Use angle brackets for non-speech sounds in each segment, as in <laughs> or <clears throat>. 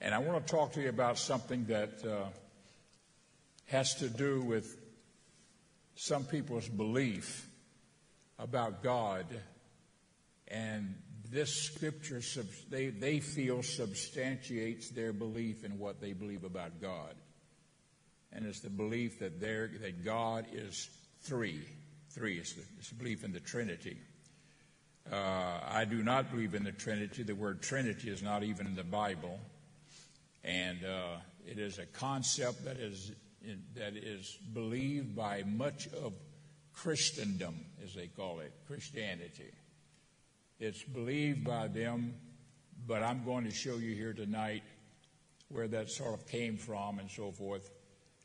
And I want to talk to you about something that uh, has to do with some people's belief about God. And this scripture, they, they feel, substantiates their belief in what they believe about God. And it's the belief that, that God is three. Three is the, it's the belief in the Trinity. Uh, I do not believe in the Trinity. The word Trinity is not even in the Bible. And uh, it is a concept that is, that is believed by much of Christendom, as they call it, Christianity. It's believed by them, but I'm going to show you here tonight where that sort of came from and so forth,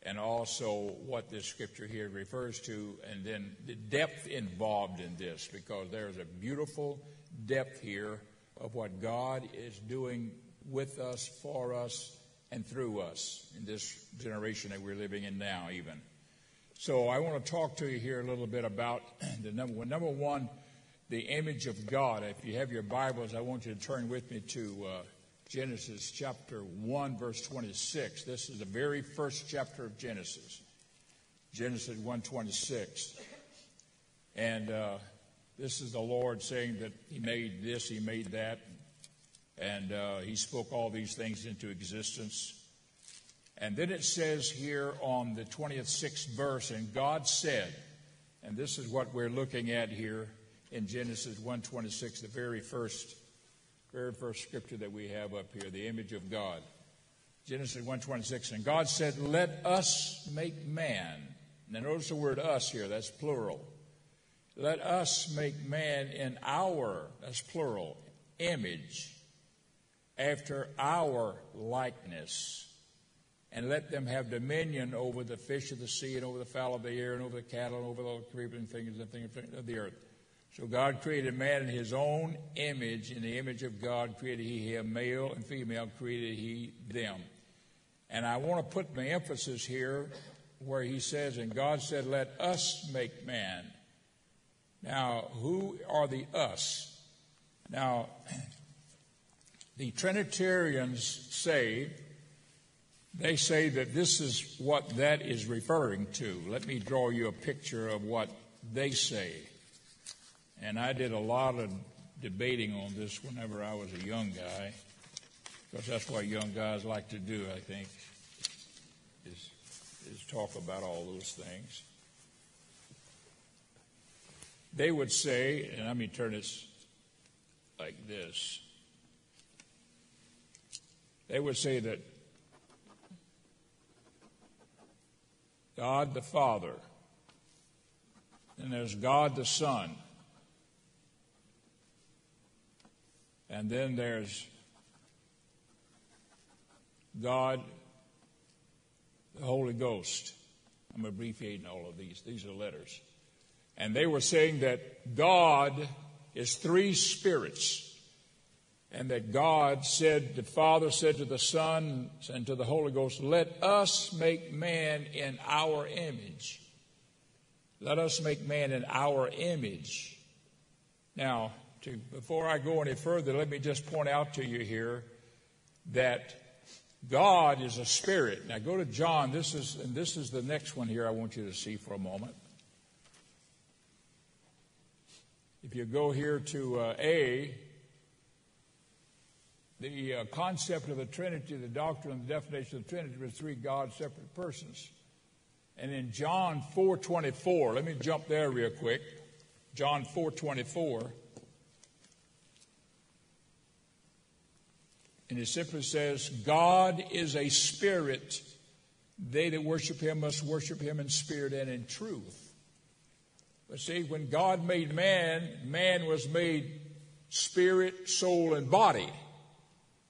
and also what this scripture here refers to, and then the depth involved in this, because there's a beautiful depth here of what God is doing with us, for us, and through us in this generation that we're living in now, even. So I want to talk to you here a little bit about <clears throat> the number one. Number one, the image of God. If you have your Bibles, I want you to turn with me to uh, Genesis chapter 1, verse 26. This is the very first chapter of Genesis. Genesis 1:26. And uh, this is the Lord saying that He made this, He made that, and uh, he spoke all these things into existence. And then it says here on the 26th verse, and God said, and this is what we're looking at here in Genesis 1:26, the very first, very first scripture that we have up here, the image of God. Genesis 1:26, and God said, "Let us make man." Now notice the word "us" here. That's plural. Let us make man in our, that's plural, image after our likeness, and let them have dominion over the fish of the sea, and over the fowl of the air, and over the cattle, and over all the creeping things and things of the earth. So God created man in his own image. In the image of God created he him, male and female created he them. And I want to put my emphasis here where he says, and God said, let us make man. Now, who are the us? Now, the Trinitarians say, they say that this is what that is referring to. Let me draw you a picture of what they say. And I did a lot of debating on this whenever I was a young guy, because that's what young guys like to do, I think, is, is talk about all those things. They would say, and let me turn this like this they would say that God the Father, and there's God the Son, and then there's God the Holy Ghost. I'm abbreviating all of these. These are letters. And they were saying that God is three spirits and that God said, the Father said to the Son and to the Holy Ghost, Let us make man in our image. Let us make man in our image. Now, to, before I go any further, let me just point out to you here that God is a spirit. Now go to John. This is, and this is the next one here I want you to see for a moment. If you go here to uh, A, the uh, concept of the Trinity, the doctrine and the definition of the Trinity was three God separate persons. And in John 4:24, let me jump there real quick. John 4:24. And it simply says, God is a spirit. They that worship him must worship him in spirit and in truth. But see, when God made man, man was made spirit, soul, and body.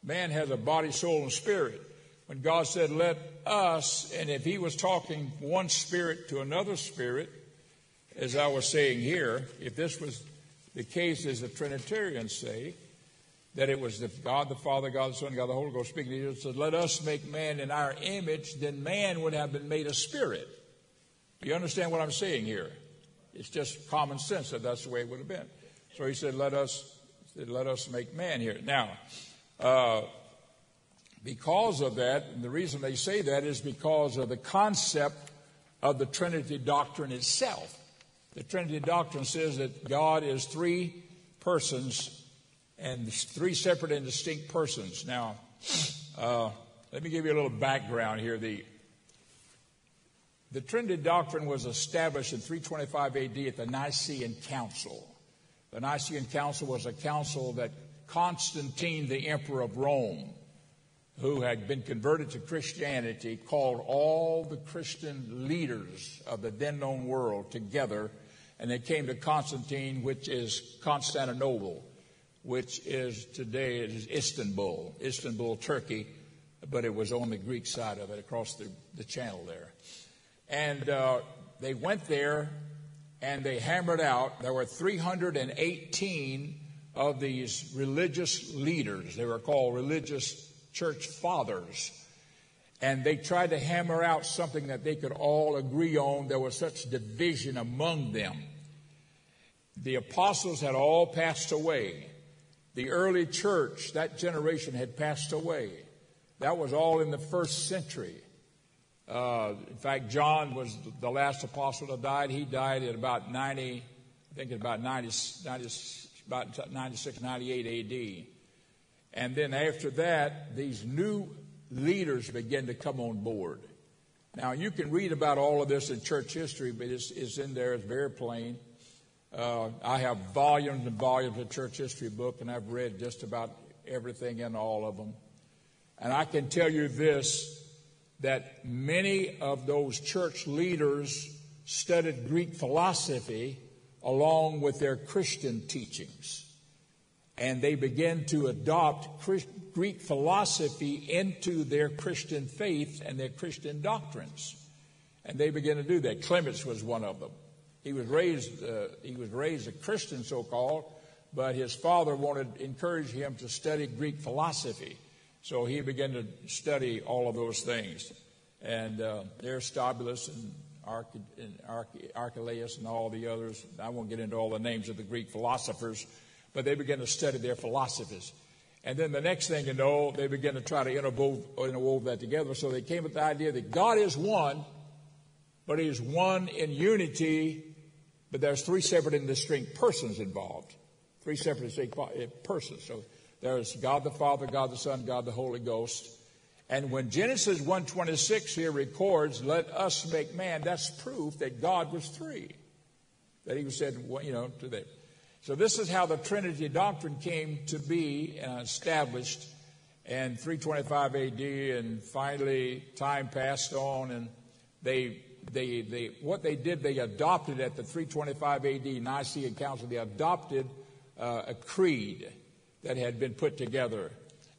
Man has a body, soul, and spirit. When God said, let us, and if he was talking one spirit to another spirit, as I was saying here, if this was the case as the Trinitarians say, that it was the God the Father, God the Son, God the Holy Ghost speaking to you, said, let us make man in our image, then man would have been made a spirit. Do you understand what I'm saying here? It's just common sense that that's the way it would have been. So he said, let us, said, let us make man here. Now, uh, because of that, and the reason they say that is because of the concept of the Trinity doctrine itself. The Trinity doctrine says that God is three persons and three separate and distinct persons. Now, uh, let me give you a little background here. The, the Trinity doctrine was established in 325 AD at the Nicene Council. The Nicene Council was a council that Constantine, the Emperor of Rome, who had been converted to Christianity, called all the Christian leaders of the then known world together, and they came to Constantine, which is Constantinople, which is today Istanbul, Istanbul, Turkey, but it was on the Greek side of it, across the, the channel there. And uh, they went there and they hammered out, there were 318 of these religious leaders. They were called religious church fathers. And they tried to hammer out something that they could all agree on. There was such division among them. The apostles had all passed away. The early church, that generation had passed away. That was all in the first century. Uh, in fact, John was the last apostle that died. He died at about 90, I think at about 90, 90 about 96, 98 AD. And then after that, these new leaders begin to come on board. Now, you can read about all of this in church history, but it's, it's in there. It's very plain. Uh, I have volumes and volumes of church history book, and I've read just about everything in all of them. And I can tell you this that many of those church leaders studied Greek philosophy along with their Christian teachings. And they began to adopt Greek philosophy into their Christian faith and their Christian doctrines. And they began to do that. Clements was one of them. He was raised, uh, he was raised a Christian, so called, but his father wanted to encourage him to study Greek philosophy. So he began to study all of those things. And uh, Aristobulus and Archelaus and all the others. I won't get into all the names of the Greek philosophers, but they began to study their philosophies. And then the next thing you know, they began to try to interwove, interwove that together. So they came with the idea that God is one, but He is one in unity, but there's three separate and distinct persons involved. Three separate and distinct eh, persons. So there's God the Father, God the Son, God the Holy Ghost. And when Genesis 1:26 here records, "Let us make man," that's proof that God was three. That He said, you know, to them. So this is how the Trinity doctrine came to be established in 325 A.D. And finally, time passed on, and they, they, they, what they did, they adopted at the 325 A.D. Nicene Council. They adopted uh, a creed that had been put together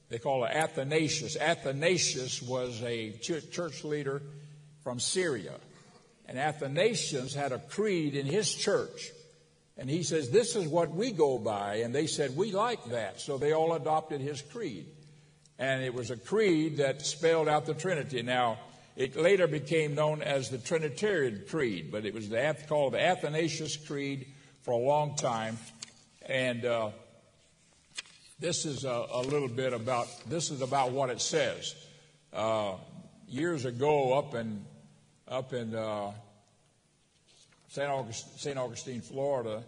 they call it Athanasius. Athanasius was a church leader from Syria. And Athanasius had a creed in his church. And he says, This is what we go by. And they said, We like that. So they all adopted his creed. And it was a creed that spelled out the Trinity. Now, it later became known as the Trinitarian Creed, but it was the, called the Athanasius Creed for a long time. And uh, this is a, a, little bit about this is about what it says. Uh, years ago, up in up in uh, St. August, St. Augustine, Florida,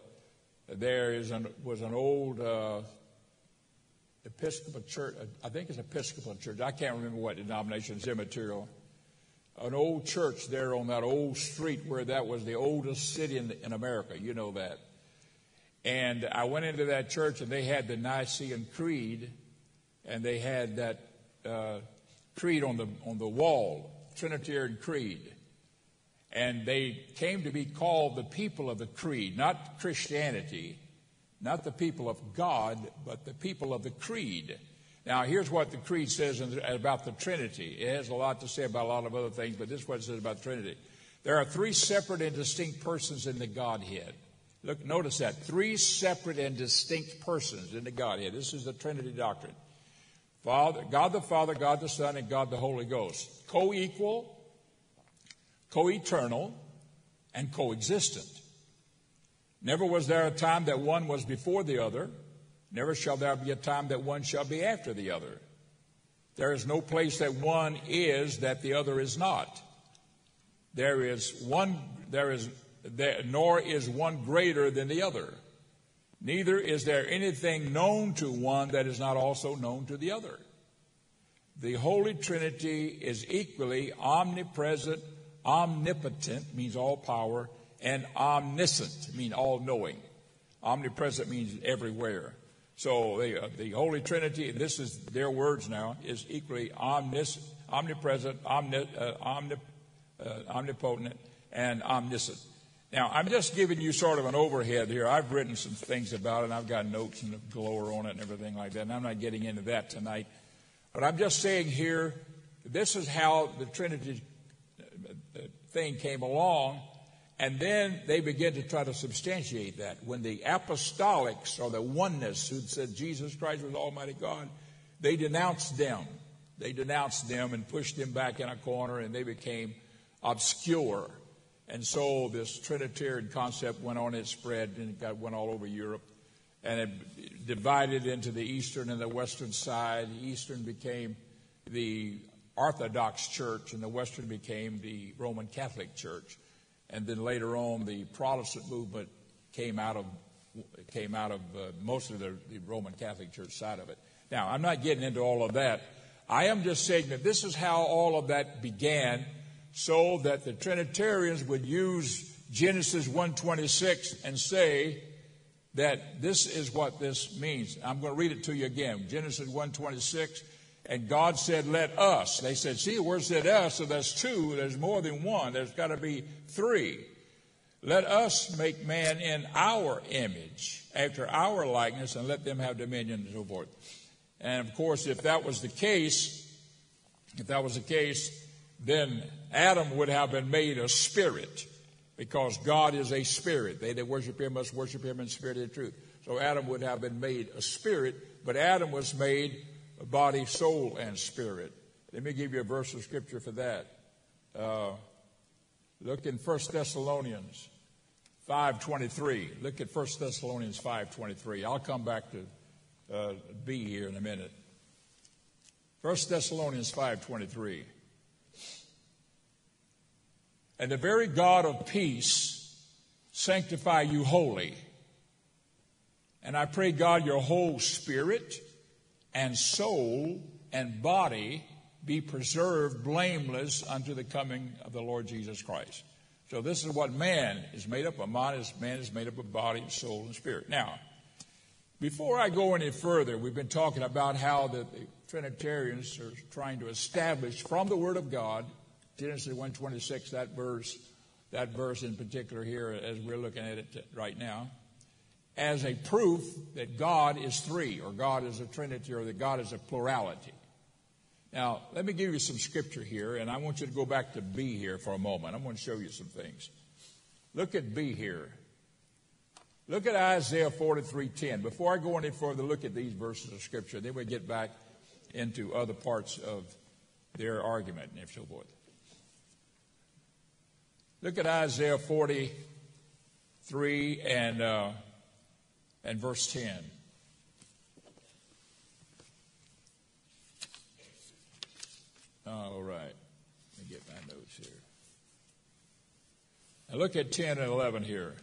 there is an, was an old uh, Episcopal church. I think it's Episcopal church. I can't remember what denomination. It's immaterial. An old church there on that old street where that was the oldest city in, in America. You know that. And I went into that church and they had the Nicene Creed and they had that uh, creed on the, on the wall, Trinitarian Creed. And they came to be called the people of the creed, not Christianity, not the people of God, but the people of the creed. Now, here's what the creed says about the Trinity. It has a lot to say about a lot of other things, but this is what it says about Trinity. There are three separate and distinct persons in the Godhead. Look, notice that. Three separate and distinct persons in the Godhead. This is the Trinity doctrine. Father, God the Father, God the Son, and God the Holy Ghost. Co equal, co eternal, and coexistent. Never was there a time that one was before the other. Never shall there be a time that one shall be after the other. There is no place that one is that the other is not. There is one, there is, there, nor is one greater than the other. Neither is there anything known to one that is not also known to the other. The Holy Trinity is equally omnipresent, omnipotent, means all power, and omniscient, means all knowing. Omnipresent means everywhere. So the, uh, the Holy Trinity, this is their words now, is equally omnis, omnipresent, omni, uh, omni, uh, omnipotent, and omniscient. Now, I'm just giving you sort of an overhead here. I've written some things about it, and I've got notes and a glower on it and everything like that, and I'm not getting into that tonight. But I'm just saying here, this is how the Trinity uh, thing came along, and then they begin to try to substantiate that. When the apostolics or the oneness who said Jesus Christ was Almighty God, they denounced them. They denounced them and pushed them back in a corner, and they became obscure. And so this Trinitarian concept went on, it spread, and it got, went all over Europe. And it divided into the eastern and the western side. The eastern became the Orthodox Church, and the western became the Roman Catholic Church. And then later on, the Protestant movement came out of came out of uh, most of the, the Roman Catholic Church side of it. Now, I'm not getting into all of that. I am just saying that this is how all of that began so that the Trinitarians would use Genesis 1:26 and say that this is what this means. I'm going to read it to you again. Genesis 1:26 and God said, "Let us." They said, "See, the word said us, so that's two. There's more than one. There's got to be three. Let us make man in our image, after our likeness, and let them have dominion and so forth." And of course, if that was the case, if that was the case, then Adam would have been made a spirit because God is a spirit. They that worship him must worship him in spirit and truth. So Adam would have been made a spirit, but Adam was made a body, soul, and spirit. Let me give you a verse of scripture for that. Uh, look in 1 Thessalonians 5.23. Look at 1 Thessalonians 5.23. I'll come back to uh, B here in a minute. 1 Thessalonians 5.23. And the very God of peace sanctify you wholly. And I pray, God, your whole spirit and soul and body be preserved blameless unto the coming of the Lord Jesus Christ. So this is what man is made up of. Man is, man is made up of body, soul, and spirit. Now, before I go any further, we've been talking about how the, the Trinitarians are trying to establish from the Word of God Genesis 126, that verse, that verse in particular here, as we're looking at it right now, as a proof that God is three, or God is a trinity, or that God is a plurality. Now, let me give you some scripture here, and I want you to go back to B here for a moment. I'm going to show you some things. Look at B here. Look at Isaiah 43:10. Before I go any further, look at these verses of scripture. Then we get back into other parts of their argument and so forth. Look at Isaiah 43 and, uh, and verse 10. All right. Let me get my notes here. Now look at 10 and 11 here.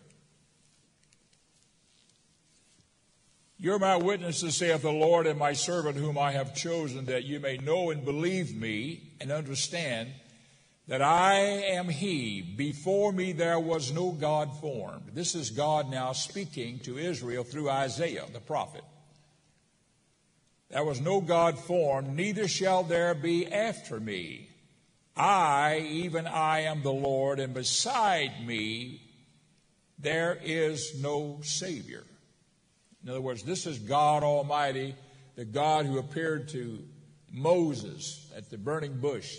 You're my witnesses, saith the Lord, and my servant whom I have chosen, that you may know and believe me and understand that I am He. Before me there was no God formed. This is God now speaking to Israel through Isaiah, the prophet. There was no God formed, neither shall there be after me. I, even I, am the Lord, and beside me there is no Savior. In other words, this is God Almighty, the God who appeared to Moses at the burning bush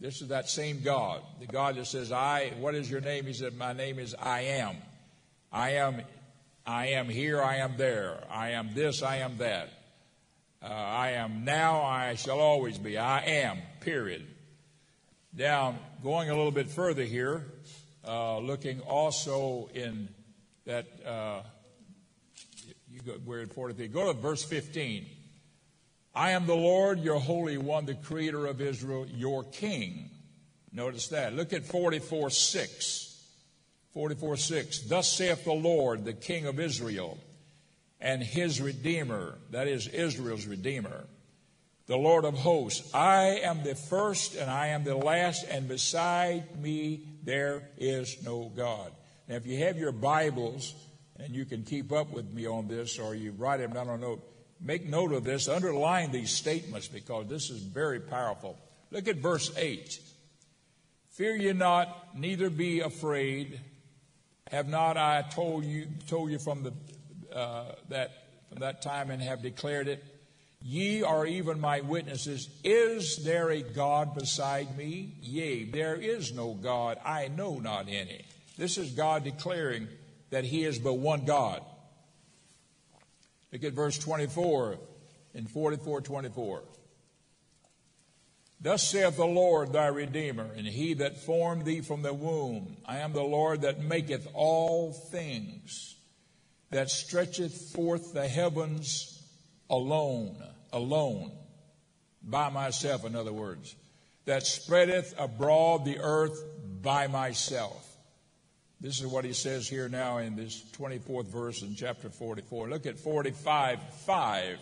this is that same God. The God that says, I, what is your name? He said, My name is I am. I am, I am here, I am there. I am this, I am that. Uh, I am now, I shall always be. I am, period. Now, going a little bit further here, uh, looking also in that, uh, you go, we're in 43. Go to verse 15. I am the Lord, your Holy One, the Creator of Israel, your King. Notice that. Look at 44 6. 44 6. Thus saith the Lord, the King of Israel, and his Redeemer, that is Israel's Redeemer, the Lord of hosts. I am the first and I am the last, and beside me there is no God. Now, if you have your Bibles, and you can keep up with me on this, or you write them down on a note, make note of this, underline these statements because this is very powerful. Look at verse 8. Fear ye not, neither be afraid. Have not I told you told you from the uh, that from that time and have declared it? Ye are even my witnesses. Is there a God beside me? Yea, there is no God. I know not any. This is God declaring that He is but one God. Look at verse 24 in 44 24. Thus saith the Lord thy Redeemer, and he that formed thee from the womb. I am the Lord that maketh all things, that stretcheth forth the heavens alone, alone, by myself, in other words, that spreadeth abroad the earth by myself. This is what he says here now in this 24th verse in chapter 44. Look at 45 5.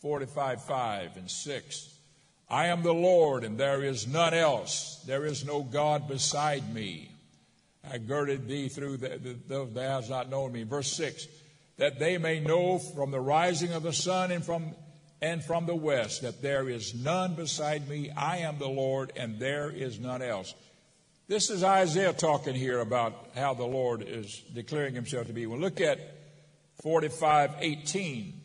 45 5 and 6. I am the Lord, and there is none else. There is no God beside me. I girded thee through the, those that has not known me. Verse 6 that they may know from the rising of the sun and from and from the west that there is none beside me. I am the Lord, and there is none else. This is Isaiah talking here about how the Lord is declaring himself to be. Well, look at 45 18.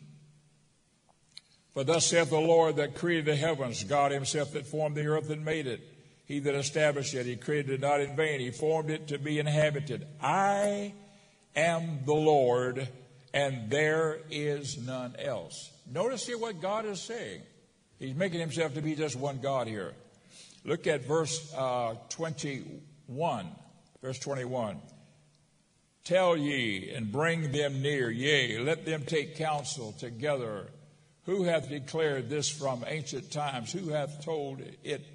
For thus saith the Lord that created the heavens, God himself that formed the earth and made it. He that established it, he created it not in vain. He formed it to be inhabited. I am the Lord, and there is none else. Notice here what God is saying. He's making himself to be just one God here. Look at verse uh, 21. Verse 21. Tell ye and bring them near, yea, let them take counsel together. Who hath declared this from ancient times? Who hath told it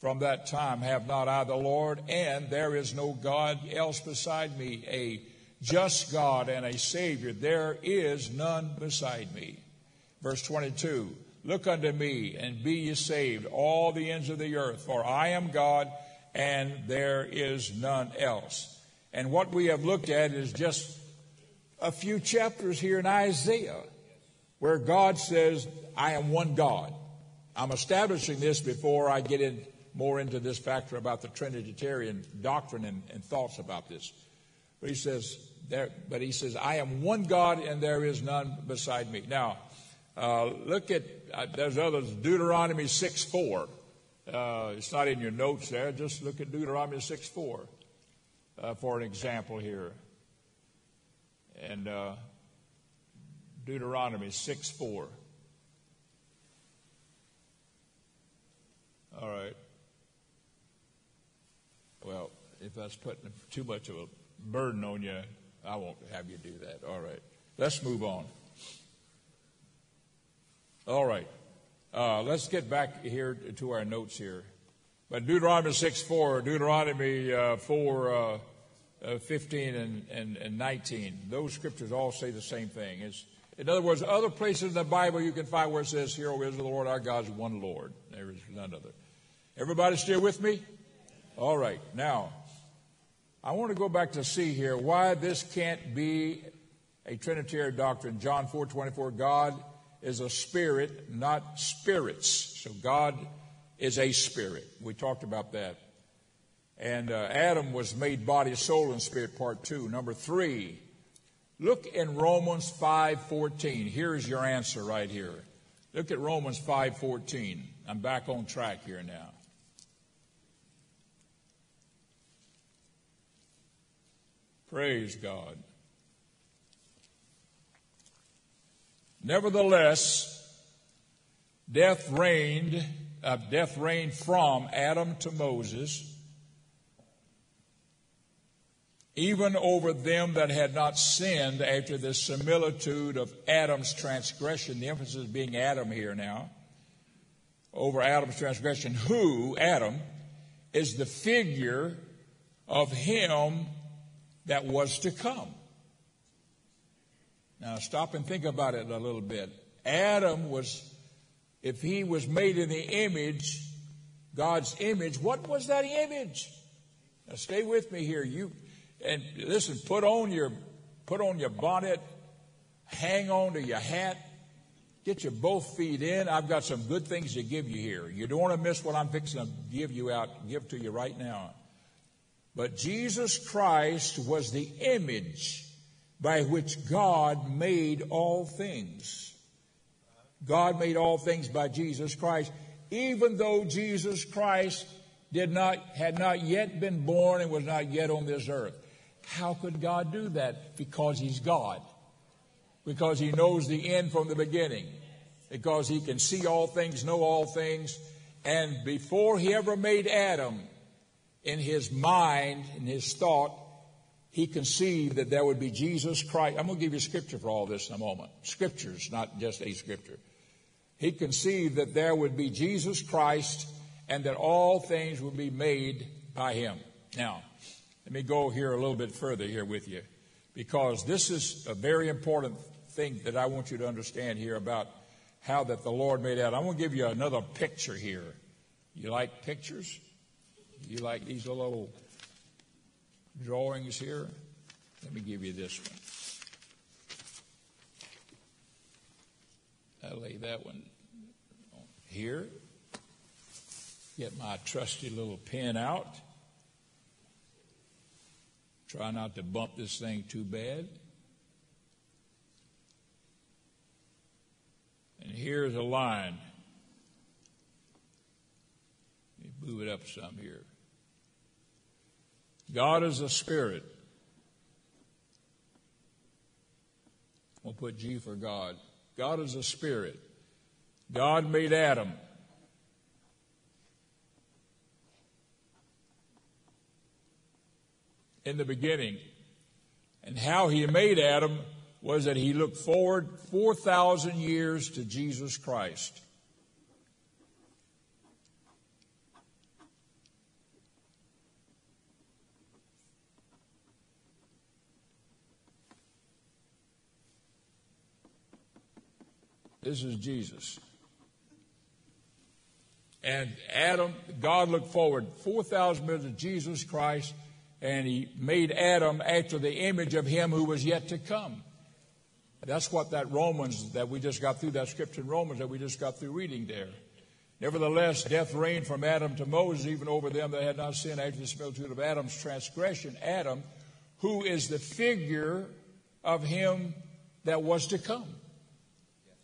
from that time? Have not I the Lord? And there is no God else beside me, a just God and a Savior. There is none beside me. Verse 22. Look unto me and be ye saved, all the ends of the earth, for I am God and there is none else. And what we have looked at is just a few chapters here in Isaiah where God says, I am one God. I'm establishing this before I get in more into this factor about the Trinitarian doctrine and, and thoughts about this. But he says, there, but he says, I am one God and there is none beside me. Now, uh, look at, uh, there's others, Deuteronomy 6 4. Uh, it's not in your notes there. Just look at Deuteronomy 6 4 uh, for an example here. And uh, Deuteronomy 6 4. All right. Well, if that's putting too much of a burden on you, I won't have you do that. All right. Let's move on. All right. Uh, let's get back here to our notes here. But Deuteronomy 6 4, Deuteronomy uh, 4 uh, uh 15 and, and, and, 19, those scriptures all say the same thing. It's, in other words, other places in the Bible you can find where it says, Hear, O is the Lord our God is one Lord. There is none other. Everybody still with me? All right. Now, I want to go back to see here why this can't be a Trinitarian doctrine. John 4 24, God is a spirit, not spirits. So God is a spirit. We talked about that. And uh, Adam was made body, soul, and spirit, part two. Number three, look in Romans 5.14. Here's your answer right here. Look at Romans 5.14. I'm back on track here now. Praise God. Nevertheless, death reigned, uh, death reigned from Adam to Moses, even over them that had not sinned after the similitude of Adam's transgression. The emphasis being Adam here now. Over Adam's transgression, who, Adam, is the figure of him that was to come. Now stop and think about it a little bit. Adam was, if he was made in the image, God's image, what was that image? Now stay with me here. You, and listen, put on your, put on your bonnet, hang on to your hat, get your both feet in. I've got some good things to give you here. You don't want to miss what I'm fixing to give you out, give to you right now. But Jesus Christ was the image by which God made all things. God made all things by Jesus Christ, even though Jesus Christ did not, had not yet been born and was not yet on this earth. How could God do that? Because He's God. Because He knows the end from the beginning. Because He can see all things, know all things. And before He ever made Adam, in His mind, in His thought, He conceived that there would be Jesus Christ. I'm going to give you scripture for all this in a moment. Scriptures, not just a scripture. He conceived that there would be Jesus Christ and that all things would be made by Him. Now, let me go here a little bit further here with you because this is a very important thing that I want you to understand here about how that the Lord made out. I'm going to give you another picture here. You like pictures? You like these little drawings here? Let me give you this one. I lay that one here. Get my trusty little pen out. Try not to bump this thing too bad. And here's a line. Let me move it up some here. God is a spirit. We'll put G for God. God is a spirit. God made Adam. in the beginning. And how he made Adam was that he looked forward 4,000 years to Jesus Christ. This is Jesus. And Adam, God looked forward 4,000 years to Jesus Christ and he made Adam after the image of him who was yet to come. That's what that Romans that we just got through, that scripture in Romans that we just got through reading there. Nevertheless, death reigned from Adam to Moses, even over them that had not sinned after the similitude of Adam's transgression. Adam, who is the figure of him that was to come.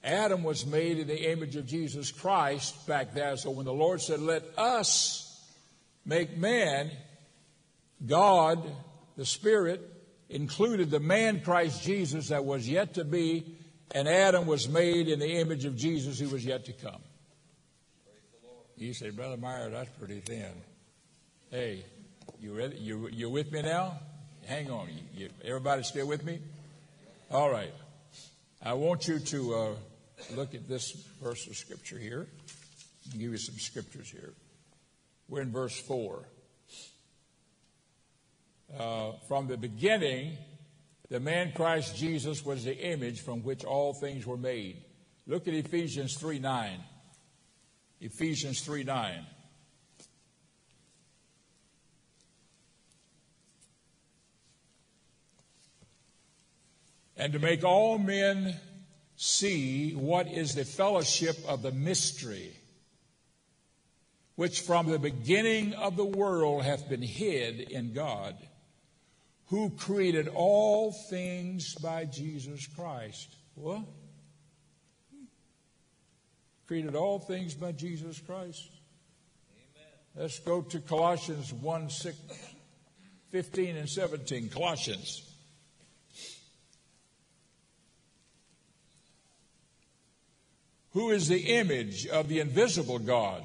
Adam was made in the image of Jesus Christ back there. So when the Lord said, Let us make man, God, the Spirit, included the man Christ Jesus that was yet to be, and Adam was made in the image of Jesus who was yet to come. You say, Brother Meyer, that's pretty thin. Hey, you ready? You, you with me now? Hang on. You, everybody still with me? All right. I want you to uh, look at this verse of Scripture here. I'll give you some scriptures here. We're in verse 4 uh, from the beginning, the man Christ Jesus was the image from which all things were made. Look at Ephesians 3 9. Ephesians 3 9. And to make all men see what is the fellowship of the mystery, which from the beginning of the world hath been hid in God who created all things by Jesus Christ. What? Created all things by Jesus Christ. Amen. Let's go to Colossians 1 6, 15 and 17. Colossians. Who is the image of the invisible God?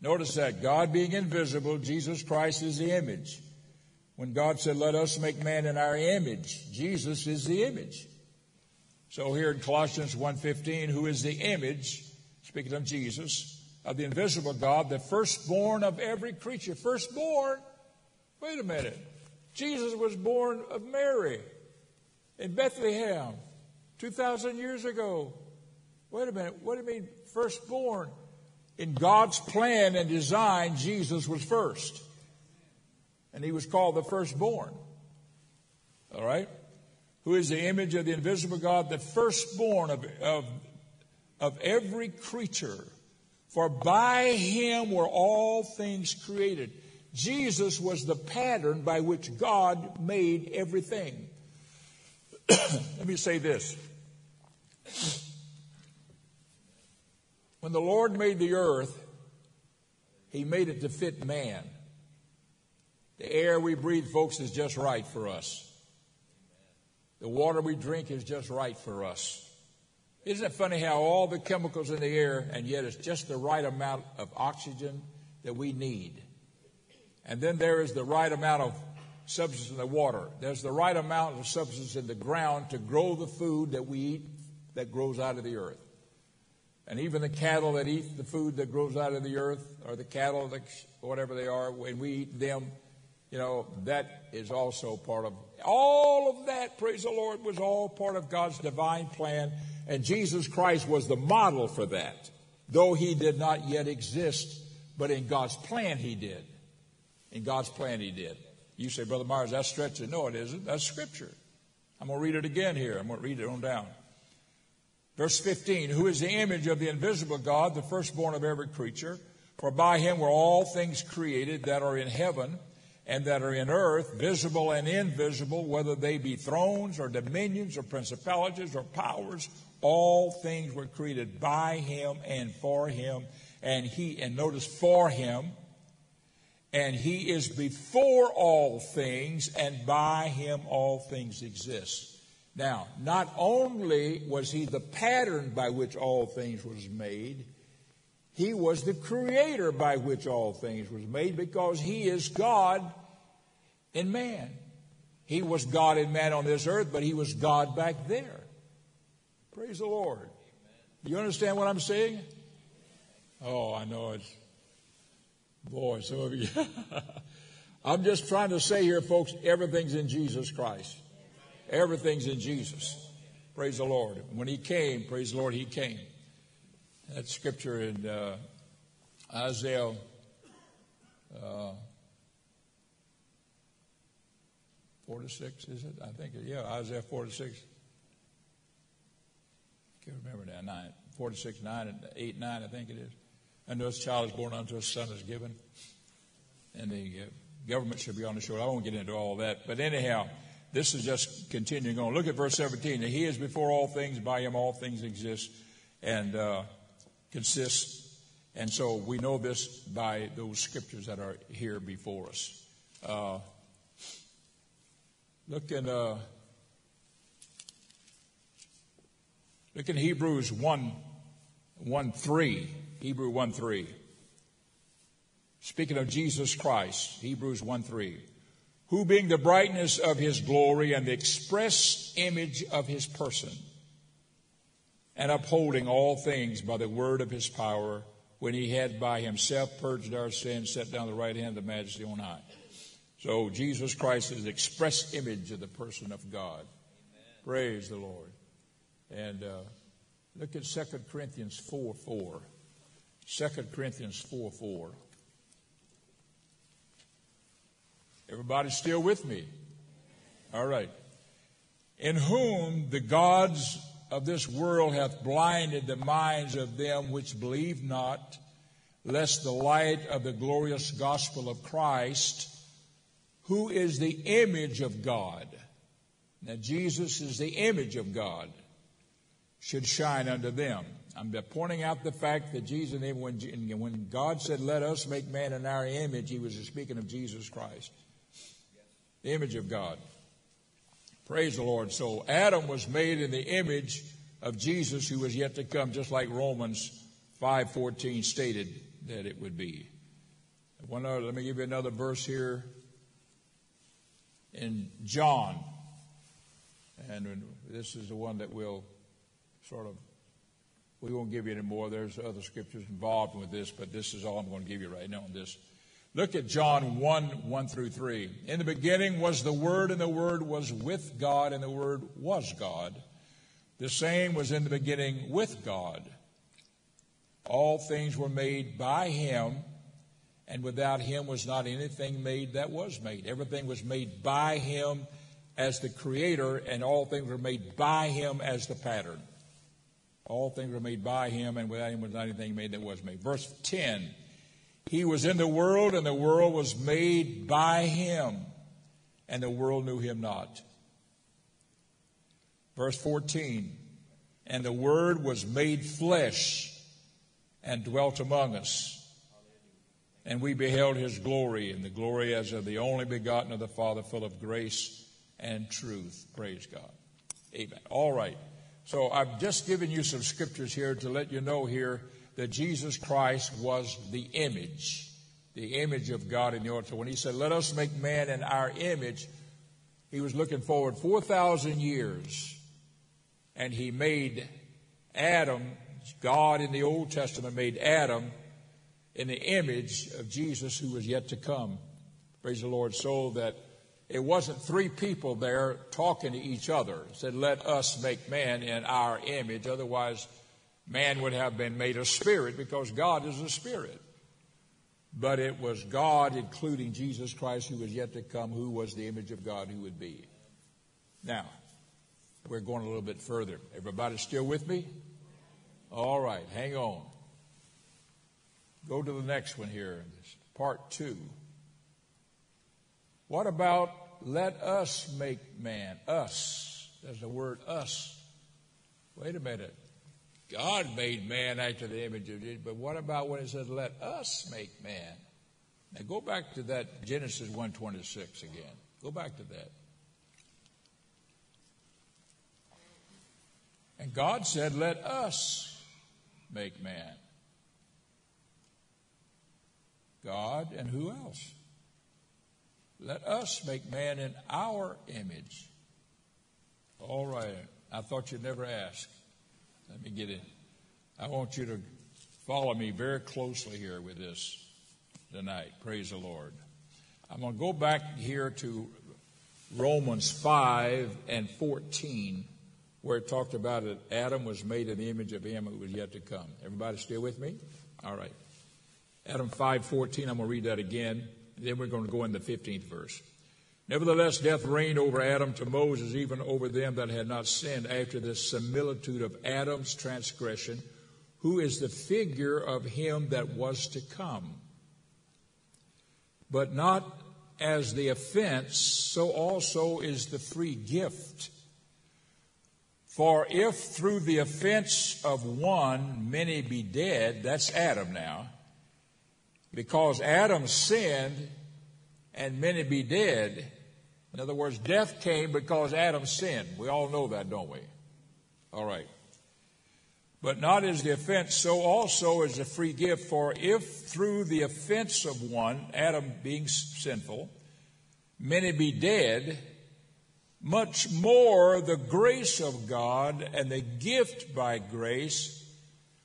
Notice that God being invisible, Jesus Christ is the image when God said, Let us make man in our image. Jesus is the image. So here in Colossians 1:15, who is the image, speaking of Jesus, of the invisible God, the firstborn of every creature. Firstborn? Wait a minute. Jesus was born of Mary in Bethlehem 2,000 years ago. Wait a minute. What do you mean, firstborn? In God's plan and design, Jesus was first. And he was called the firstborn. All right? Who is the image of the invisible God, the firstborn of, of, of every creature. For by him were all things created. Jesus was the pattern by which God made everything. <coughs> Let me say this. When the Lord made the earth, he made it to fit man. The air we breathe, folks, is just right for us. The water we drink is just right for us. Isn't it funny how all the chemicals in the air, and yet it's just the right amount of oxygen that we need? And then there is the right amount of substance in the water. There's the right amount of substance in the ground to grow the food that we eat that grows out of the earth. And even the cattle that eat the food that grows out of the earth, or the cattle that, whatever they are, when we eat them, you know, that is also part of all of that, praise the Lord, was all part of God's divine plan. And Jesus Christ was the model for that, though he did not yet exist, but in God's plan he did. In God's plan, He did. You say, Brother Myers, that's stretching. No, it isn't. That's Scripture. I'm going to read it again here. I'm going to read it on down. Verse 15 Who is the image of the invisible God, the firstborn of every creature? For by him were all things created that are in heaven and that are in earth, visible and invisible, whether they be thrones or dominions or principalities or powers. All things were created by him and for him. And he, and notice for him, and he is before all things, and by him all things exist. Now, not only was he the pattern by which all things was made, he was the creator by which all things was made because he is God in man. He was God in man on this earth, but he was God back there. Praise the Lord. You understand what I'm saying? Oh, I know it's Boy, some of you. <laughs> I'm just trying to say here, folks, everything's in Jesus Christ. Everything's in Jesus. Praise the Lord. When He came, praise the Lord, He came. That scripture in uh, Isaiah uh, 46, is it? I think, yeah, Isaiah four to 46. Can't remember now, 9, 46, 9, and 8, 9, I think it is. And this child is born unto us, son is given. And the uh, government should be on the shore. I won't get into all that. But anyhow, this is just continuing on. Look at verse 17. He is before all things, by him all things exist and uh, consist. And so we know this by those scriptures that are here before us. Uh, look in uh, look in Hebrews 1 1 3. Hebrew 1 3. Speaking of Jesus Christ, Hebrews 1 3. Who being the brightness of his glory and the express image of his person, and upholding all things by the word of his power, when he had by himself purged our sins, set down the right hand of the majesty on high. So Jesus Christ is the express image of the person of God. Amen. Praise the Lord. And uh, look at 2 Corinthians 4 4. 2 Corinthians 4 4. Everybody still with me? All right. In whom the gods of this world hath blinded the minds of them which believe not, lest the light of the glorious gospel of Christ, who is the image of God. Now, Jesus is the image of God, should shine unto them. I'm pointing out the fact that Jesus, when, when God said, Let us make man in our image, he was speaking of Jesus Christ, the image of God. Praise the Lord. So Adam was made in the image of Jesus who was yet to come, just like Romans 5.14 stated that it would be. One other, let me give you another verse here. in John. And this is the one that we'll sort of, we won't give you any more. There's other scriptures involved with this, but this is all I'm going to give you right now on this. Look at John 1 1 through 3. In the beginning was the Word, and the Word was with God, and the Word was God. The same was in the beginning with God. All things were made by Him, and without Him was not anything made that was made. Everything was made by Him as the Creator, and all things were made by Him as the pattern. All things were made by Him, and without Him was not anything made that was made. Verse 10 he was in the world, and the world was made by him, and the world knew him not. Verse 14 And the Word was made flesh and dwelt among us. And we beheld his glory, and the glory as of the only begotten of the Father, full of grace and truth. Praise God. Amen. All right. So I've just given you some scriptures here to let you know here that Jesus Christ was the image, the image of God in the earth. So when he said, Let us make man in our image, he was looking forward 4,000 years and he made Adam, God in the Old Testament made Adam in the image of Jesus who was yet to come. Praise the Lord. So that it wasn't three people there talking to each other. It said, Let us make man in our image. Otherwise, man would have been made a spirit because God is a spirit. But it was God, including Jesus Christ, who was yet to come, who was the image of God who would be. Now, we're going a little bit further. Everybody still with me? All right, hang on. Go to the next one here, part two. What about let us make man? Us. There's the word us. Wait a minute. God made man after the image of Jesus, but what about when it says, let us make man? Now go back to that Genesis 126 again. Go back to that. And God said, let us make man. God and who else? Let us make man in our image. All right. I thought you'd never ask. Let me get in. I want you to follow me very closely here with this tonight. Praise the Lord. I'm going to go back here to Romans 5 and 14, where it talked about that Adam was made in the image of him who was yet to come. Everybody still with me? All right. Adam 5:14, I'm going to read that again. Then we're going to go in the 15th verse. Nevertheless, death reigned over Adam to Moses, even over them that had not sinned, after the similitude of Adam's transgression, who is the figure of him that was to come. But not as the offense, so also is the free gift. For if through the offense of one many be dead, that's Adam now, because Adam sinned and many be dead. In other words, death came because Adam sinned. We all know that, don't we? All right. But not as the offense, so also is the free gift. For if through the offense of one, Adam being sinful, many be dead, much more the grace of God and the gift by grace,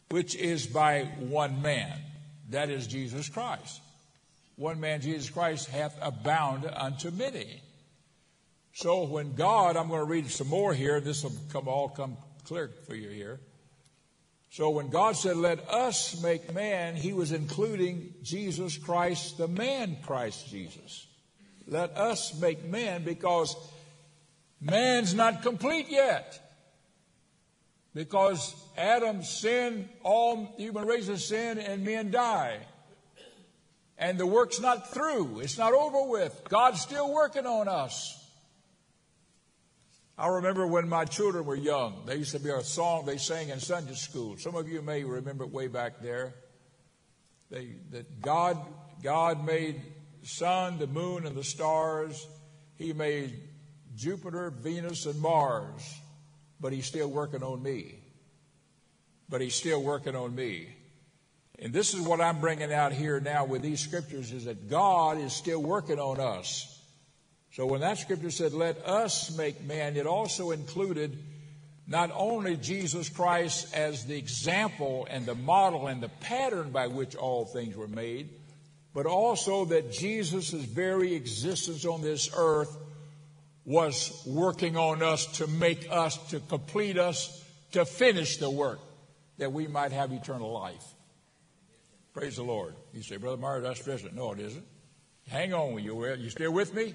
which is by one man, that is Jesus Christ one man, Jesus Christ, hath abound unto many. So when God, I'm going to read some more here, this will come all come clear for you here. So when God said, let us make man, he was including Jesus Christ, the man Christ Jesus. Let us make man because man's not complete yet. Because Adam sinned, all human races sin, and men die. And the work's not through. It's not over with. God's still working on us. I remember when my children were young, there used to be a song they sang in Sunday school. Some of you may remember it way back there. They, that God, God made sun, the moon, and the stars. He made Jupiter, Venus, and Mars. But He's still working on me. But He's still working on me. And this is what I'm bringing out here now with these scriptures is that God is still working on us. So when that scripture said, let us make man, it also included not only Jesus Christ as the example and the model and the pattern by which all things were made, but also that Jesus' very existence on this earth was working on us to make us, to complete us, to finish the work that we might have eternal life. Praise the Lord. You say, Brother Myers, that's stressing. No, it isn't. Hang on, you. You still with me?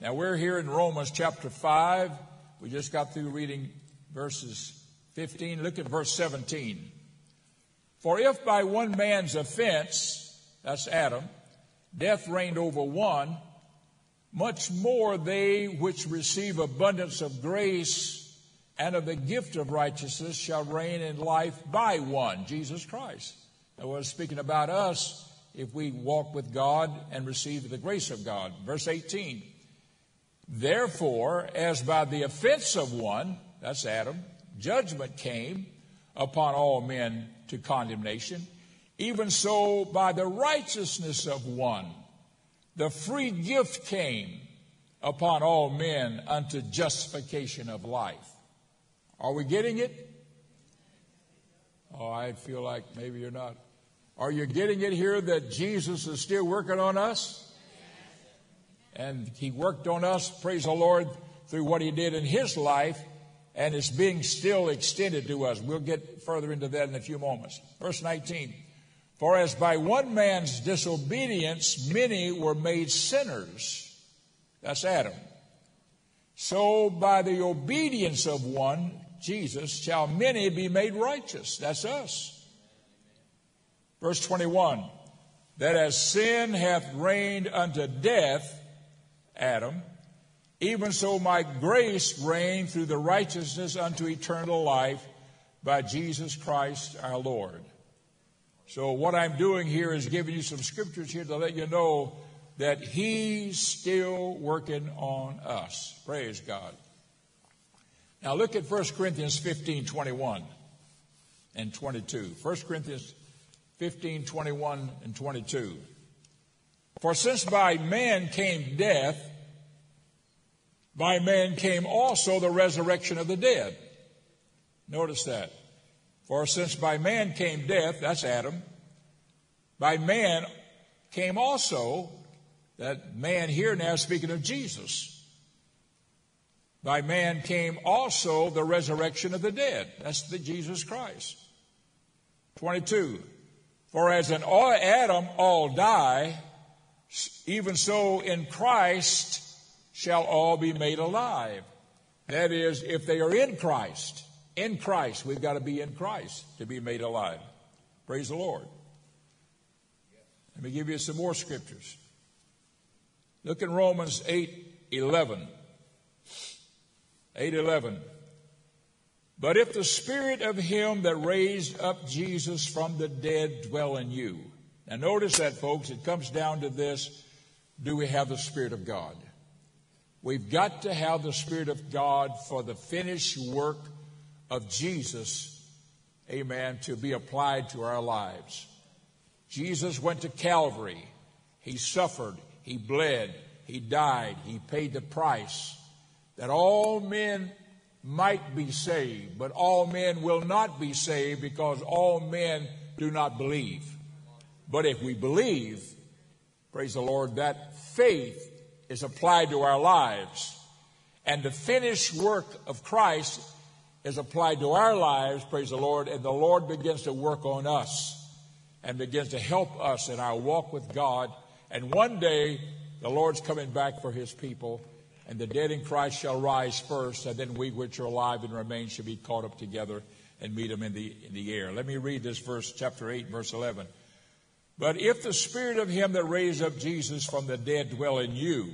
Now we're here in Romans chapter 5. We just got through reading verses 15. Look at verse 17. For if by one man's offense, that's Adam, death reigned over one, much more they which receive abundance of grace and of the gift of righteousness shall reign in life by one, Jesus Christ. I was speaking about us if we walk with God and receive the grace of God. Verse 18. Therefore, as by the offense of one, that's Adam, judgment came upon all men to condemnation, even so by the righteousness of one, the free gift came upon all men unto justification of life. Are we getting it? Oh, I feel like maybe you're not. Are you getting it here that Jesus is still working on us? And he worked on us, praise the Lord, through what he did in his life and it's being still extended to us. We'll get further into that in a few moments. Verse 19. For as by one man's disobedience many were made sinners, that's Adam, so by the obedience of one, Jesus, shall many be made righteous, that's us. Verse 21. That as sin hath reigned unto death, Adam, even so, my grace reigned through the righteousness unto eternal life by Jesus Christ our Lord. So, what I'm doing here is giving you some scriptures here to let you know that He's still working on us. Praise God. Now, look at 1 Corinthians 15 21 and 22. 1 Corinthians 15 21 and 22. For since by man came death, by man came also the resurrection of the dead. Notice that. For since by man came death, that's Adam, by man came also, that man here now speaking of Jesus. By man came also the resurrection of the dead. That's the Jesus Christ. 22. For as in all Adam all die, even so in Christ shall all be made alive. That is, if they are in Christ, in Christ, we've got to be in Christ to be made alive. Praise the Lord. Let me give you some more scriptures. Look in Romans 8 11. 8 11. But if the spirit of him that raised up Jesus from the dead dwell in you. Now notice that, folks. It comes down to this. Do we have the spirit of God? We've got to have the Spirit of God for the finished work of Jesus, amen, to be applied to our lives. Jesus went to Calvary. He suffered. He bled. He died. He paid the price that all men might be saved, but all men will not be saved because all men do not believe. But if we believe, praise the Lord, that faith is applied to our lives. And the finished work of Christ is applied to our lives, praise the Lord, and the Lord begins to work on us and begins to help us in our walk with God. And one day, the Lord's coming back for his people, and the dead in Christ shall rise first, and then we which are alive and remain shall be caught up together and meet him in the, in the air. Let me read this verse, chapter 8, verse 11. But if the spirit of him that raised up Jesus from the dead dwell in you,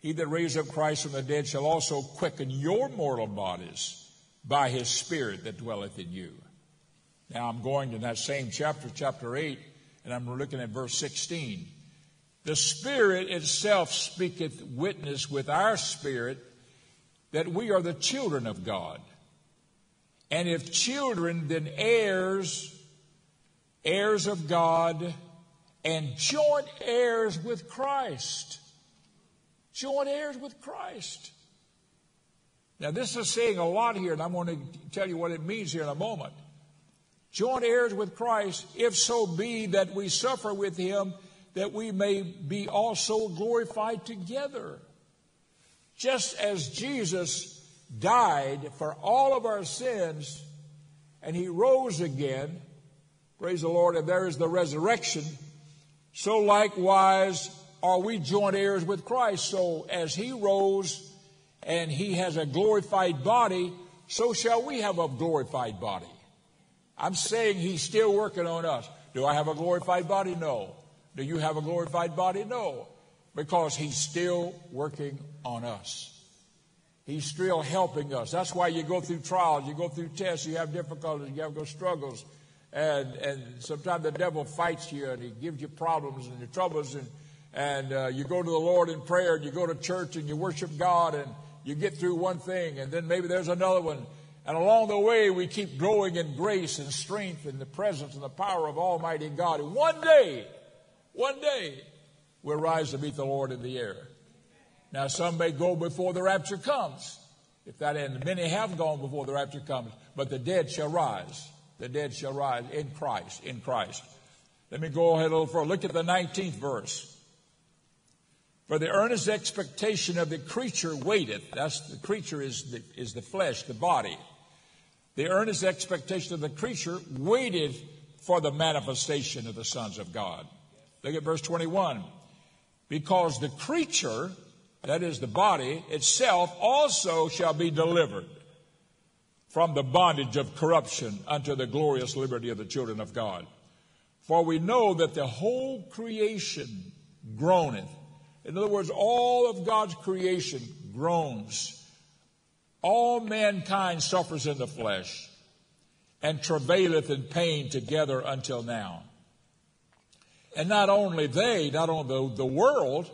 he that raised up Christ from the dead shall also quicken your mortal bodies by his spirit that dwelleth in you. Now I'm going to that same chapter, chapter 8, and I'm looking at verse 16. The Spirit itself speaketh witness with our spirit that we are the children of God. And if children, then heirs heirs of God, and joint heirs with Christ. Joint heirs with Christ. Now, this is saying a lot here, and I'm going to tell you what it means here in a moment. Joint heirs with Christ, if so be that we suffer with him, that we may be also glorified together. Just as Jesus died for all of our sins and he rose again, praise the Lord, If there is the resurrection, so likewise are we joint heirs with Christ. So as he rose and he has a glorified body, so shall we have a glorified body. I'm saying he's still working on us. Do I have a glorified body? No. Do you have a glorified body? No. Because he's still working on us. He's still helping us. That's why you go through trials, you go through tests, you have difficulties, you have struggles. And, and sometimes the devil fights you and he gives you problems and your troubles. And, and uh, you go to the Lord in prayer and you go to church and you worship God and you get through one thing and then maybe there's another one. And along the way, we keep growing in grace and strength and the presence and the power of Almighty God. And one day, one day, we'll rise to meet the Lord in the air. Now, some may go before the rapture comes. If that end, many have gone before the rapture comes, but the dead shall rise. The dead shall rise in Christ, in Christ. Let me go ahead a little further. Look at the 19th verse. For the earnest expectation of the creature waiteth. That's the creature is the, is the flesh, the body. The earnest expectation of the creature waited for the manifestation of the sons of God. Look at verse 21. Because the creature that is the body itself, also shall be delivered from the bondage of corruption unto the glorious liberty of the children of God. For we know that the whole creation groaneth. In other words, all of God's creation groans. All mankind suffers in the flesh and travaileth in pain together until now. And not only they, not only the, the world,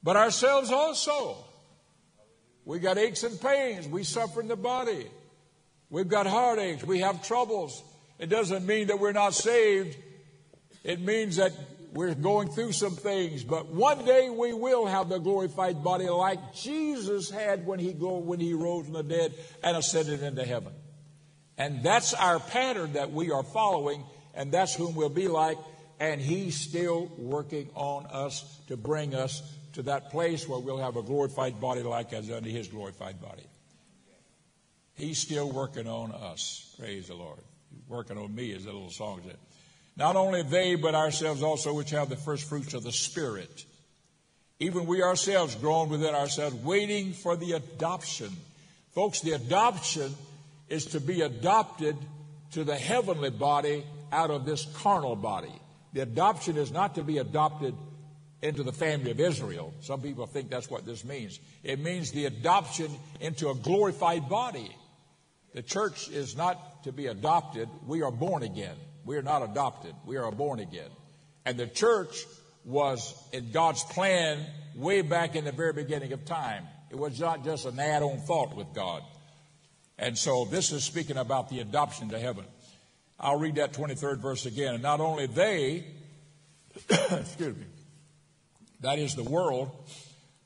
but ourselves also. We got aches and pains. We suffer in the body. We've got heartaches. We have troubles. It doesn't mean that we're not saved. It means that we're going through some things, but one day we will have the glorified body like Jesus had when he go, when he rose from the dead and ascended into heaven. And that's our pattern that we are following, and that's whom we'll be like, and he's still working on us to bring us to that place where we'll have a glorified body like as unto his glorified body. He's still working on us. Praise the Lord. Working on me, as the little song said. Not only they, but ourselves also, which have the first fruits of the Spirit. Even we ourselves grown within ourselves, waiting for the adoption. Folks, the adoption is to be adopted to the heavenly body out of this carnal body. The adoption is not to be adopted into the family of Israel. Some people think that's what this means. It means the adoption into a glorified body. The church is not to be adopted. We are born again. We are not adopted. We are born again. And the church was in God's plan way back in the very beginning of time. It was not just an add on thought with God. And so this is speaking about the adoption to heaven. I'll read that 23rd verse again. And not only they, <coughs> excuse me, that is the world,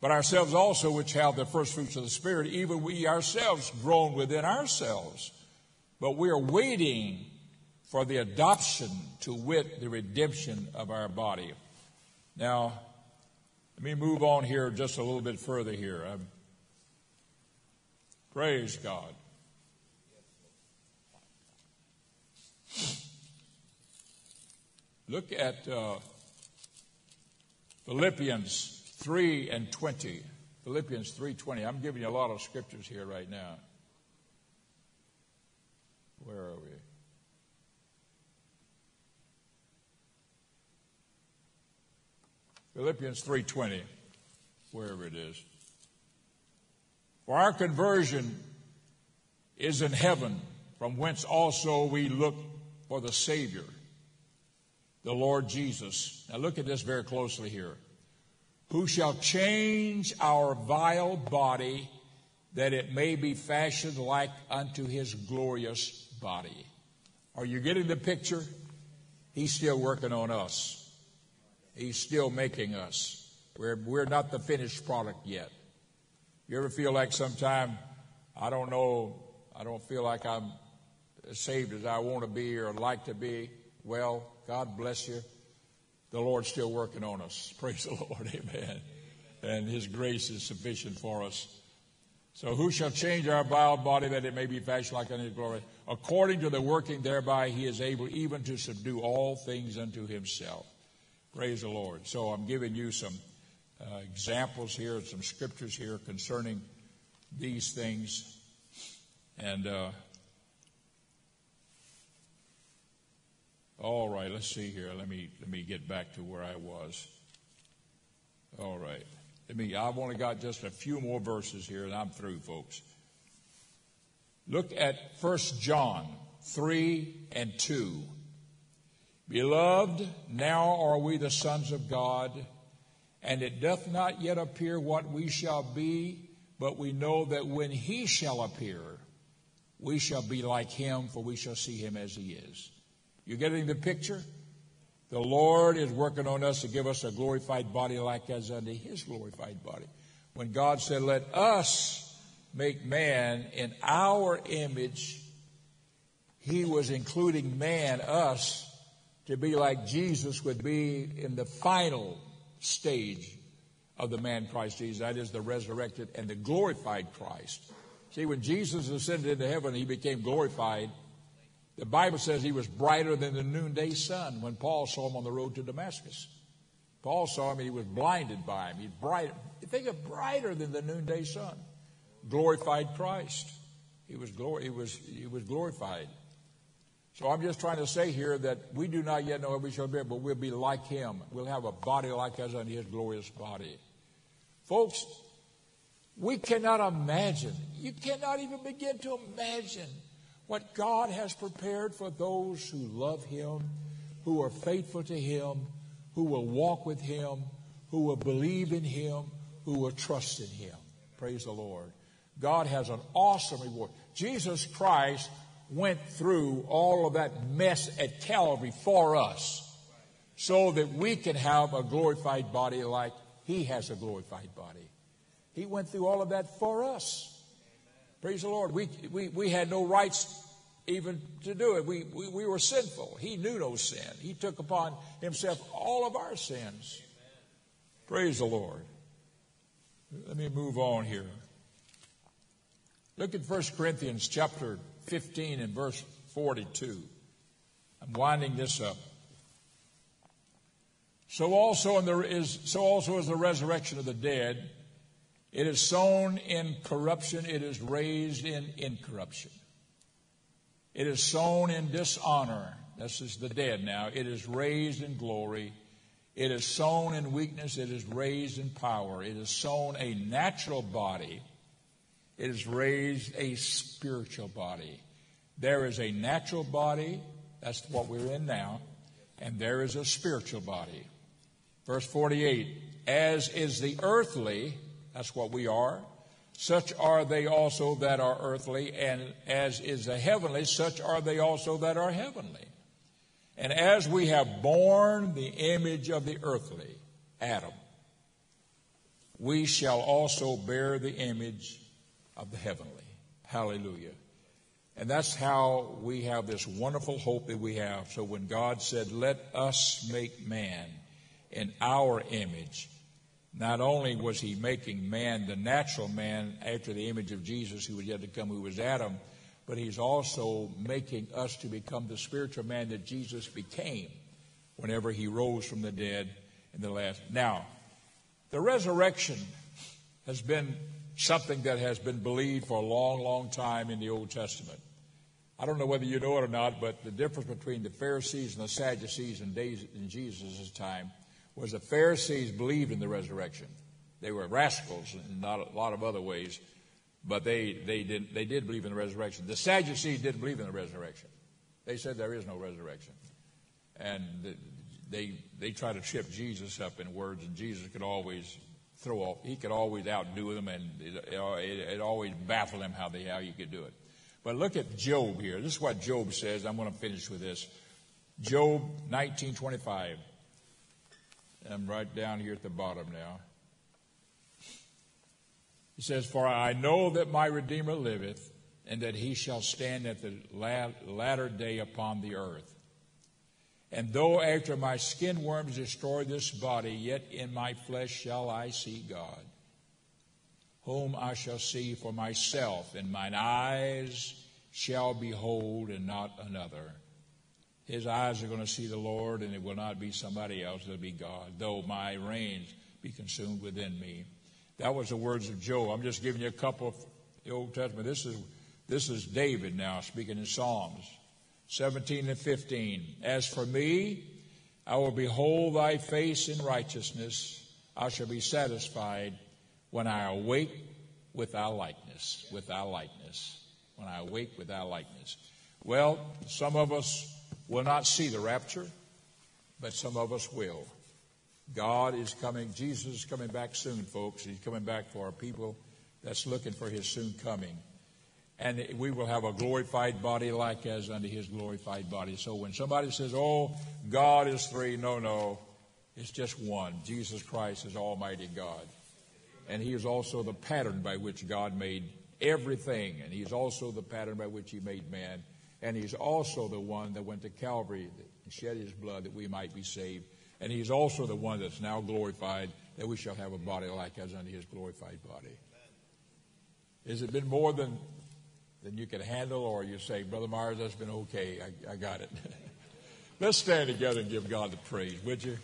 but ourselves also, which have the first fruits of the Spirit, even we ourselves groan within ourselves. But we are waiting for the adoption to wit the redemption of our body. Now, let me move on here just a little bit further here. Um, praise God. Look at uh, Philippians 3 and 20. Philippians 3:20. I'm giving you a lot of scriptures here right now. Where are we? Philippians 3:20. Wherever it is. For our conversion is in heaven, from whence also we look for the Savior the Lord Jesus. Now look at this very closely here. Who shall change our vile body that it may be fashioned like unto his glorious body. Are you getting the picture? He's still working on us. He's still making us. We're, we're not the finished product yet. You ever feel like sometime, I don't know, I don't feel like I'm as saved as I want to be or like to be? Well, God bless you. The Lord's still working on us. <laughs> Praise the Lord. Amen. And His grace is sufficient for us. So who shall change our vile body that it may be fashioned like unto his glory? According to the working thereby he is able even to subdue all things unto himself. Praise the Lord. So I'm giving you some uh, examples here, some scriptures here concerning these things. And uh, all right, let's see here. Let me let me get back to where I was. All right. Let me, I've only got just a few more verses here and I'm through, folks. Look at 1 John 3 and 2. Beloved, now are we the sons of God, and it doth not yet appear what we shall be, but we know that when he shall appear, we shall be like him, for we shall see him as he is. You getting the picture? The Lord is working on us to give us a glorified body like as unto his glorified body. When God said, Let us make man in our image, he was including man, us, to be like Jesus would be in the final stage of the man Christ Jesus. That is the resurrected and the glorified Christ. See, when Jesus ascended into heaven, he became glorified. The Bible says he was brighter than the noonday sun when Paul saw him on the road to Damascus. Paul saw him and he was blinded by him. He's bright. Think of brighter than the noonday sun. Glorified Christ. He was, glor- he, was, he was glorified. So I'm just trying to say here that we do not yet know what we shall be, but we'll be like him. We'll have a body like us unto his glorious body. Folks, we cannot imagine, you cannot even begin to imagine what God has prepared for those who love Him, who are faithful to Him, who will walk with Him, who will believe in Him, who will trust in Him. Praise the Lord. God has an awesome reward. Jesus Christ went through all of that mess at Calvary for us so that we can have a glorified body like He has a glorified body. He went through all of that for us. Praise the Lord. We, we, we had no rights even to do it. We, we, we were sinful. He knew no sin. He took upon himself all of our sins. Praise the Lord. Let me move on here. Look at 1 Corinthians chapter 15 and verse 42. I'm winding this up. So also, in the, is, so also is the resurrection of the dead. It is sown in corruption, it is raised in incorruption. It is sown in dishonor. This is the dead now. It is raised in glory. It is sown in weakness. It is raised in power. It is sown a natural body. It is raised a spiritual body. There is a natural body. That's what we're in now. And there is a spiritual body. Verse 48 As is the earthly, that's what we are. Such are they also that are earthly, and as is the heavenly, such are they also that are heavenly. And as we have borne the image of the earthly, Adam, we shall also bear the image of the heavenly. Hallelujah. And that's how we have this wonderful hope that we have. So when God said, Let us make man in our image, not only was he making man, the natural man, after the image of Jesus who was yet to come, who was Adam, but he's also making us to become the spiritual man that Jesus became whenever he rose from the dead in the last. Now, the resurrection has been something that has been believed for a long, long time in the Old Testament. I don't know whether you know it or not, but the difference between the Pharisees and the Sadducees in, days, in Jesus' time was the Pharisees believed in the resurrection. They were rascals in not a lot of other ways, but they, they, did, they did believe in the resurrection. The Sadducees didn't believe in the resurrection. They said there is no resurrection. And they, they tried to trip Jesus up in words, and Jesus could always throw off, he could always outdo them, and it, it, it always baffled him how, they, how you could do it. But look at Job here. This is what Job says. I'm going to finish with this. Job 1925. I'm right down here at the bottom now. He says, For I know that my Redeemer liveth, and that he shall stand at the latter day upon the earth. And though after my skin worms destroy this body, yet in my flesh shall I see God, whom I shall see for myself, and mine eyes shall behold, and not another. His eyes are going to see the Lord, and it will not be somebody else, it'll be God, though my reins be consumed within me. That was the words of Job. I'm just giving you a couple of the Old Testament. This is this is David now speaking in Psalms 17 and 15. As for me, I will behold thy face in righteousness. I shall be satisfied when I awake with thy likeness, with thy likeness. When I awake with thy likeness. Well, some of us will not see the rapture, but some of us will. God is coming. Jesus is coming back soon, folks. He's coming back for our people that's looking for his soon coming. And we will have a glorified body like as unto his glorified body. So when somebody says, oh, God is three, no, no. It's just one. Jesus Christ is Almighty God. And he is also the pattern by which God made everything. And he is also the pattern by which he made man. And he's also the one that went to Calvary and shed his blood that we might be saved. And he's also the one that's now glorified that we shall have a body like as unto his glorified body. Has it been more than, than you can handle, or you say, Brother Myers, that's been okay. I, I got it. <laughs> Let's stand together and give God the praise, would you?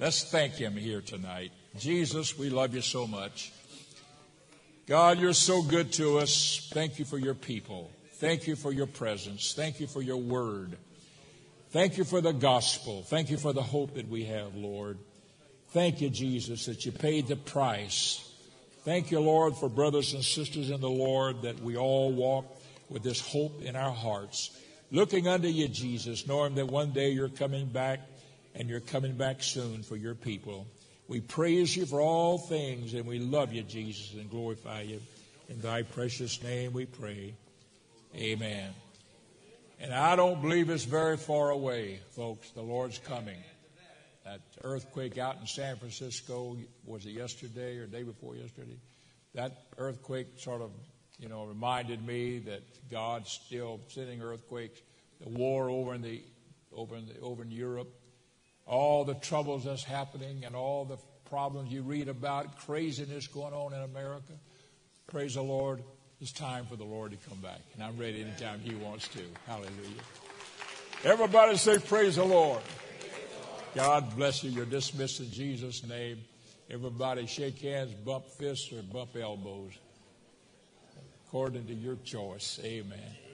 Let's thank him here tonight. Jesus, we love you so much. God, you're so good to us. Thank you for your people. Thank you for your presence. Thank you for your word. Thank you for the gospel. Thank you for the hope that we have, Lord. Thank you, Jesus, that you paid the price. Thank you, Lord, for brothers and sisters in the Lord that we all walk with this hope in our hearts, looking unto you, Jesus, knowing that one day you're coming back and you're coming back soon for your people. We praise you for all things and we love you, Jesus, and glorify you. In thy precious name we pray. Amen. And I don't believe it's very far away, folks. The Lord's coming. That earthquake out in San Francisco, was it yesterday or day before yesterday? That earthquake sort of, you know, reminded me that God's still sending earthquakes. The war over in the over in the, over in Europe, all the troubles that's happening and all the problems you read about, craziness going on in America. Praise the Lord. It's time for the Lord to come back. And I'm ready anytime He wants to. Hallelujah. Everybody say, Praise the Lord. God bless you. You're dismissed in Jesus' name. Everybody shake hands, bump fists, or bump elbows according to your choice. Amen.